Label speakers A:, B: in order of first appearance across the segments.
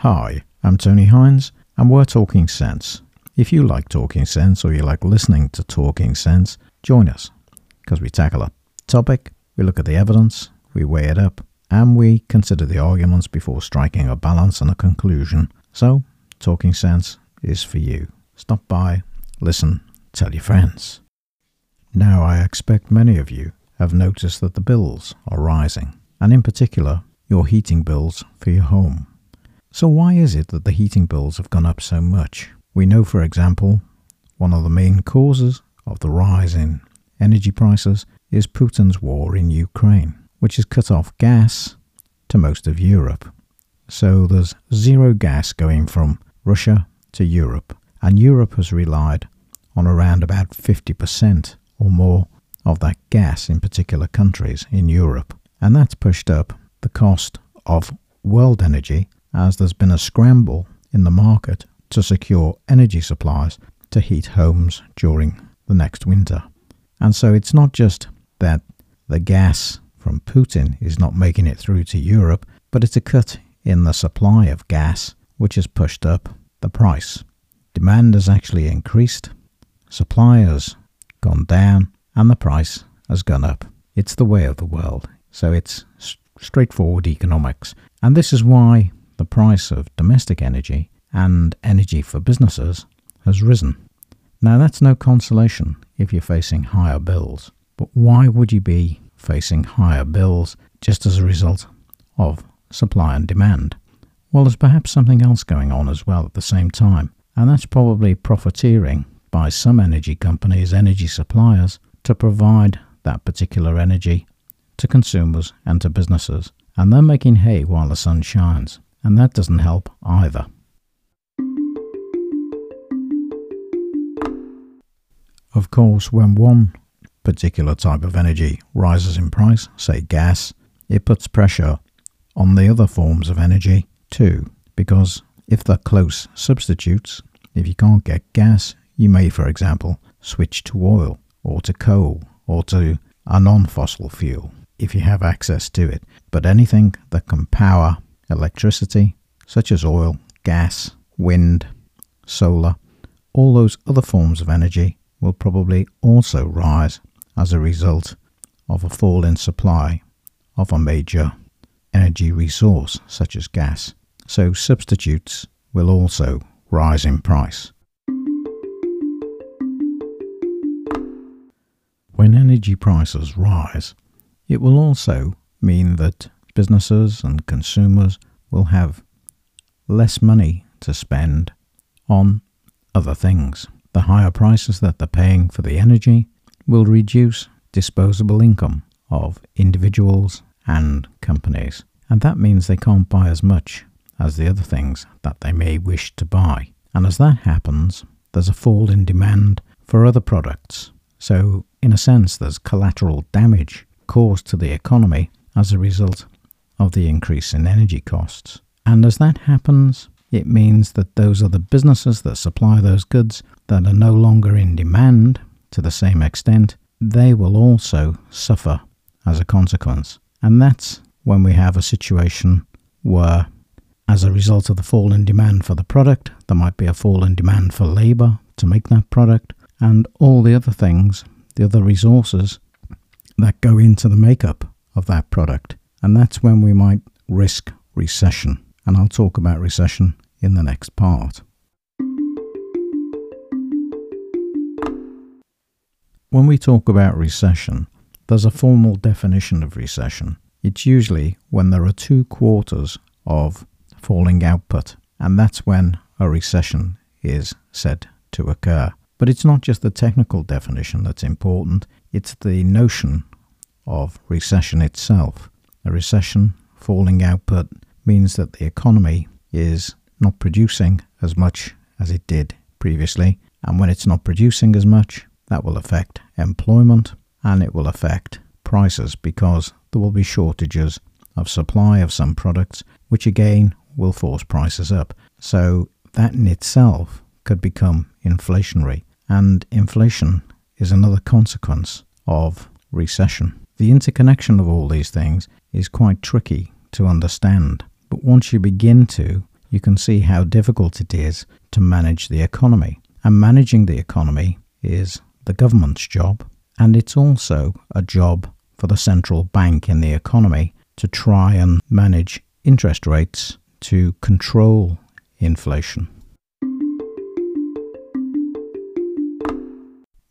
A: Hi, I'm Tony Hines, and we're Talking Sense. If you like Talking Sense or you like listening to Talking Sense, join us because we tackle a topic, we look at the evidence, we weigh it up, and we consider the arguments before striking a balance and a conclusion. So, Talking Sense is for you. Stop by, listen, tell your friends. Now, I expect many of you have noticed that the bills are rising, and in particular, your heating bills for your home. So, why is it that the heating bills have gone up so much? We know, for example, one of the main causes of the rise in energy prices is Putin's war in Ukraine, which has cut off gas to most of Europe. So, there's zero gas going from Russia to Europe, and Europe has relied on around about 50% or more of that gas in particular countries in Europe, and that's pushed up the cost of world energy as there's been a scramble in the market to secure energy supplies to heat homes during the next winter. And so it's not just that the gas from Putin is not making it through to Europe, but it's a cut in the supply of gas which has pushed up the price. Demand has actually increased, supply has gone down, and the price has gone up. It's the way of the world. So it's straightforward economics. And this is why the price of domestic energy and energy for businesses has risen. Now, that's no consolation if you're facing higher bills, but why would you be facing higher bills just as a result of supply and demand? Well, there's perhaps something else going on as well at the same time, and that's probably profiteering by some energy companies, energy suppliers, to provide that particular energy to consumers and to businesses. And they're making hay while the sun shines and that doesn't help either. Of course, when one particular type of energy rises in price, say gas, it puts pressure on the other forms of energy too, because if they're close substitutes, if you can't get gas, you may, for example, switch to oil or to coal or to a non fossil fuel if you have access to it. But anything that can power electricity, such as oil, gas, wind, solar, all those other forms of energy will probably also rise as a result of a fall in supply of a major energy resource such as gas. So substitutes will also rise in price. When energy prices rise, it will also mean that businesses and consumers will have less money to spend on other things. The higher prices that they're paying for the energy will reduce disposable income of individuals and companies, and that means they can't buy as much as the other things that they may wish to buy. And as that happens, there's a fall in demand for other products. So, in a sense, there's collateral damage caused to the economy as a result of the increase in energy costs. And as that happens, it means that those are the businesses that supply those goods that are no longer in demand to the same extent, they will also suffer as a consequence. And that's when we have a situation where, as a result of the fall in demand for the product, there might be a fall in demand for labour to make that product, and all the other things, the other resources that go into the makeup of that product and that's when we might risk recession. And I'll talk about recession in the next part. When we talk about recession, there's a formal definition of recession. It's usually when there are two quarters of falling output, and that's when a recession is said to occur. But it's not just the technical definition that's important, it's the notion of recession itself. A recession, falling output, means that the economy is not producing as much as it did previously. And when it's not producing as much, that will affect employment and it will affect prices because there will be shortages of supply of some products, which again will force prices up. So that in itself could become inflationary. And inflation is another consequence of recession. The interconnection of all these things is quite tricky to understand, but once you begin to, you can see how difficult it is to manage the economy. And managing the economy is the government's job, and it's also a job for the central bank in the economy to try and manage interest rates to control inflation.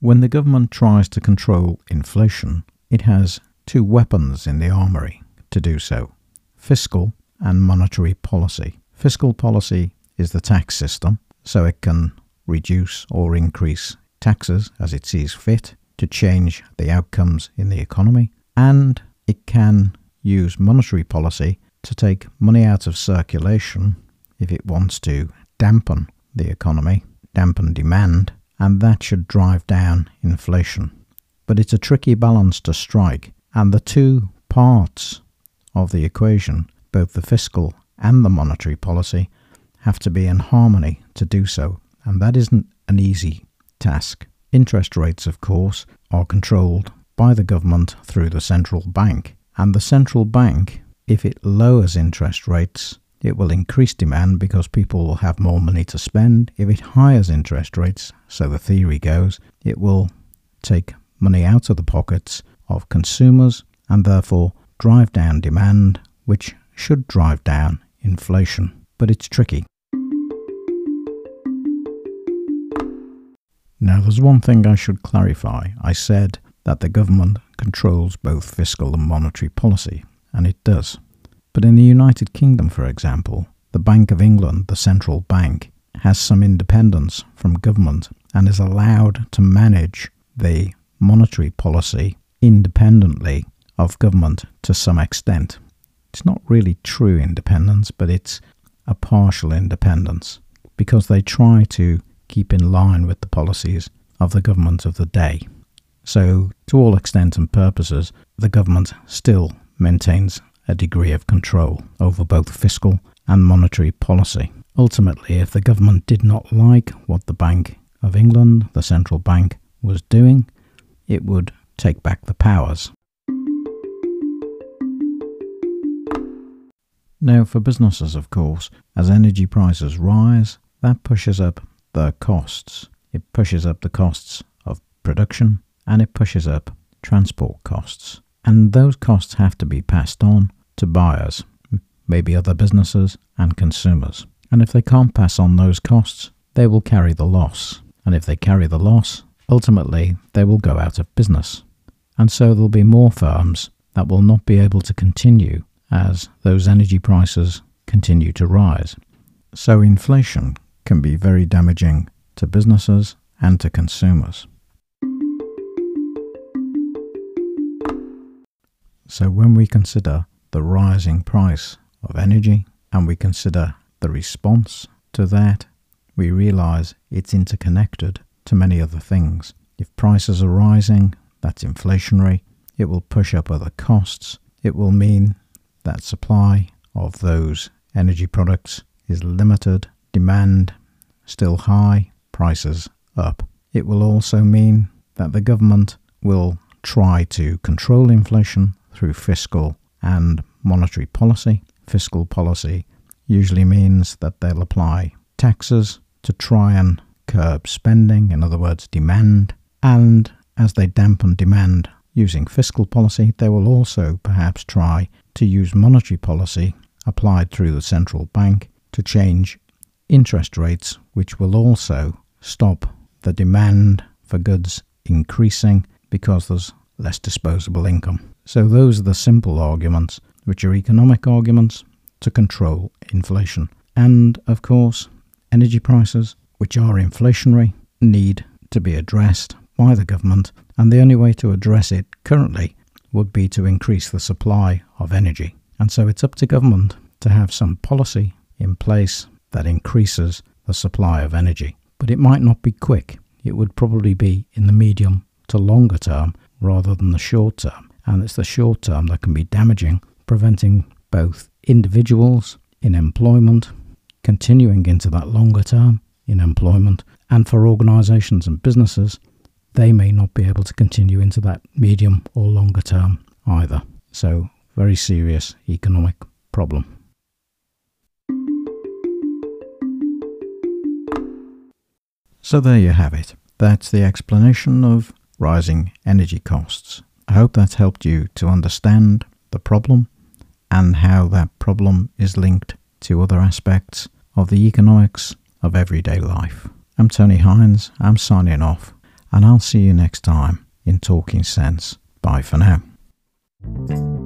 A: When the government tries to control inflation, it has two weapons in the armoury to do so fiscal and monetary policy. Fiscal policy is the tax system, so it can reduce or increase taxes as it sees fit to change the outcomes in the economy, and it can use monetary policy to take money out of circulation if it wants to dampen the economy, dampen demand, and that should drive down inflation. But it's a tricky balance to strike, and the two parts of the equation, both the fiscal and the monetary policy, have to be in harmony to do so, and that isn't an easy task. Interest rates, of course, are controlled by the government through the central bank, and the central bank, if it lowers interest rates, it will increase demand because people will have more money to spend. If it higher interest rates, so the theory goes, it will take money out of the pockets of consumers and therefore drive down demand, which should drive down inflation. But it's tricky. Now, there's one thing I should clarify. I said that the government controls both fiscal and monetary policy, and it does. But in the United Kingdom, for example, the Bank of England, the central bank, has some independence from government and is allowed to manage the monetary policy independently of government to some extent. It's not really true independence, but it's a partial independence because they try to keep in line with the policies of the government of the day. So, to all extent and purposes, the government still maintains a degree of control over both fiscal and monetary policy. Ultimately, if the government did not like what the Bank of England, the central bank, was doing, it would take back the powers. Now, for businesses, of course, as energy prices rise, that pushes up their costs. It pushes up the costs of production and it pushes up transport costs. And those costs have to be passed on to buyers, maybe other businesses and consumers. And if they can't pass on those costs, they will carry the loss. And if they carry the loss, ultimately they will go out of business. And so there'll be more firms that will not be able to continue as those energy prices continue to rise. So inflation can be very damaging to businesses and to consumers. So when we consider the rising price of energy and we consider the response to that, we realize it's interconnected to many other things. If prices are rising, that's inflationary. It will push up other costs. It will mean that supply of those energy products is limited, demand still high, prices up. It will also mean that the government will try to control inflation through fiscal and monetary policy. Fiscal policy usually means that they'll apply taxes to try and curb spending, in other words, demand. And as they dampen demand using fiscal policy, they will also perhaps try to use monetary policy applied through the central bank to change interest rates, which will also stop the demand for goods increasing because there's less disposable income. So, those are the simple arguments, which are economic arguments to control inflation. And of course, energy prices, which are inflationary, need to be addressed by the government, and the only way to address it currently would be to increase the supply of energy. And so it's up to government to have some policy in place that increases the supply of energy. But it might not be quick. It would probably be in the medium to longer term rather than the short term. And it's the short term that can be damaging, preventing both individuals in employment, continuing into that longer term in employment, and for organisations and businesses, they may not be able to continue into that medium or longer term either. So, very serious economic problem. So, there you have it. That's the explanation of rising energy costs. I hope that's helped you to understand the problem and how that problem is linked to other aspects of the economics of everyday life. I'm Tony Hines, I'm signing off, and I'll see you next time in Talking Sense. Bye for now.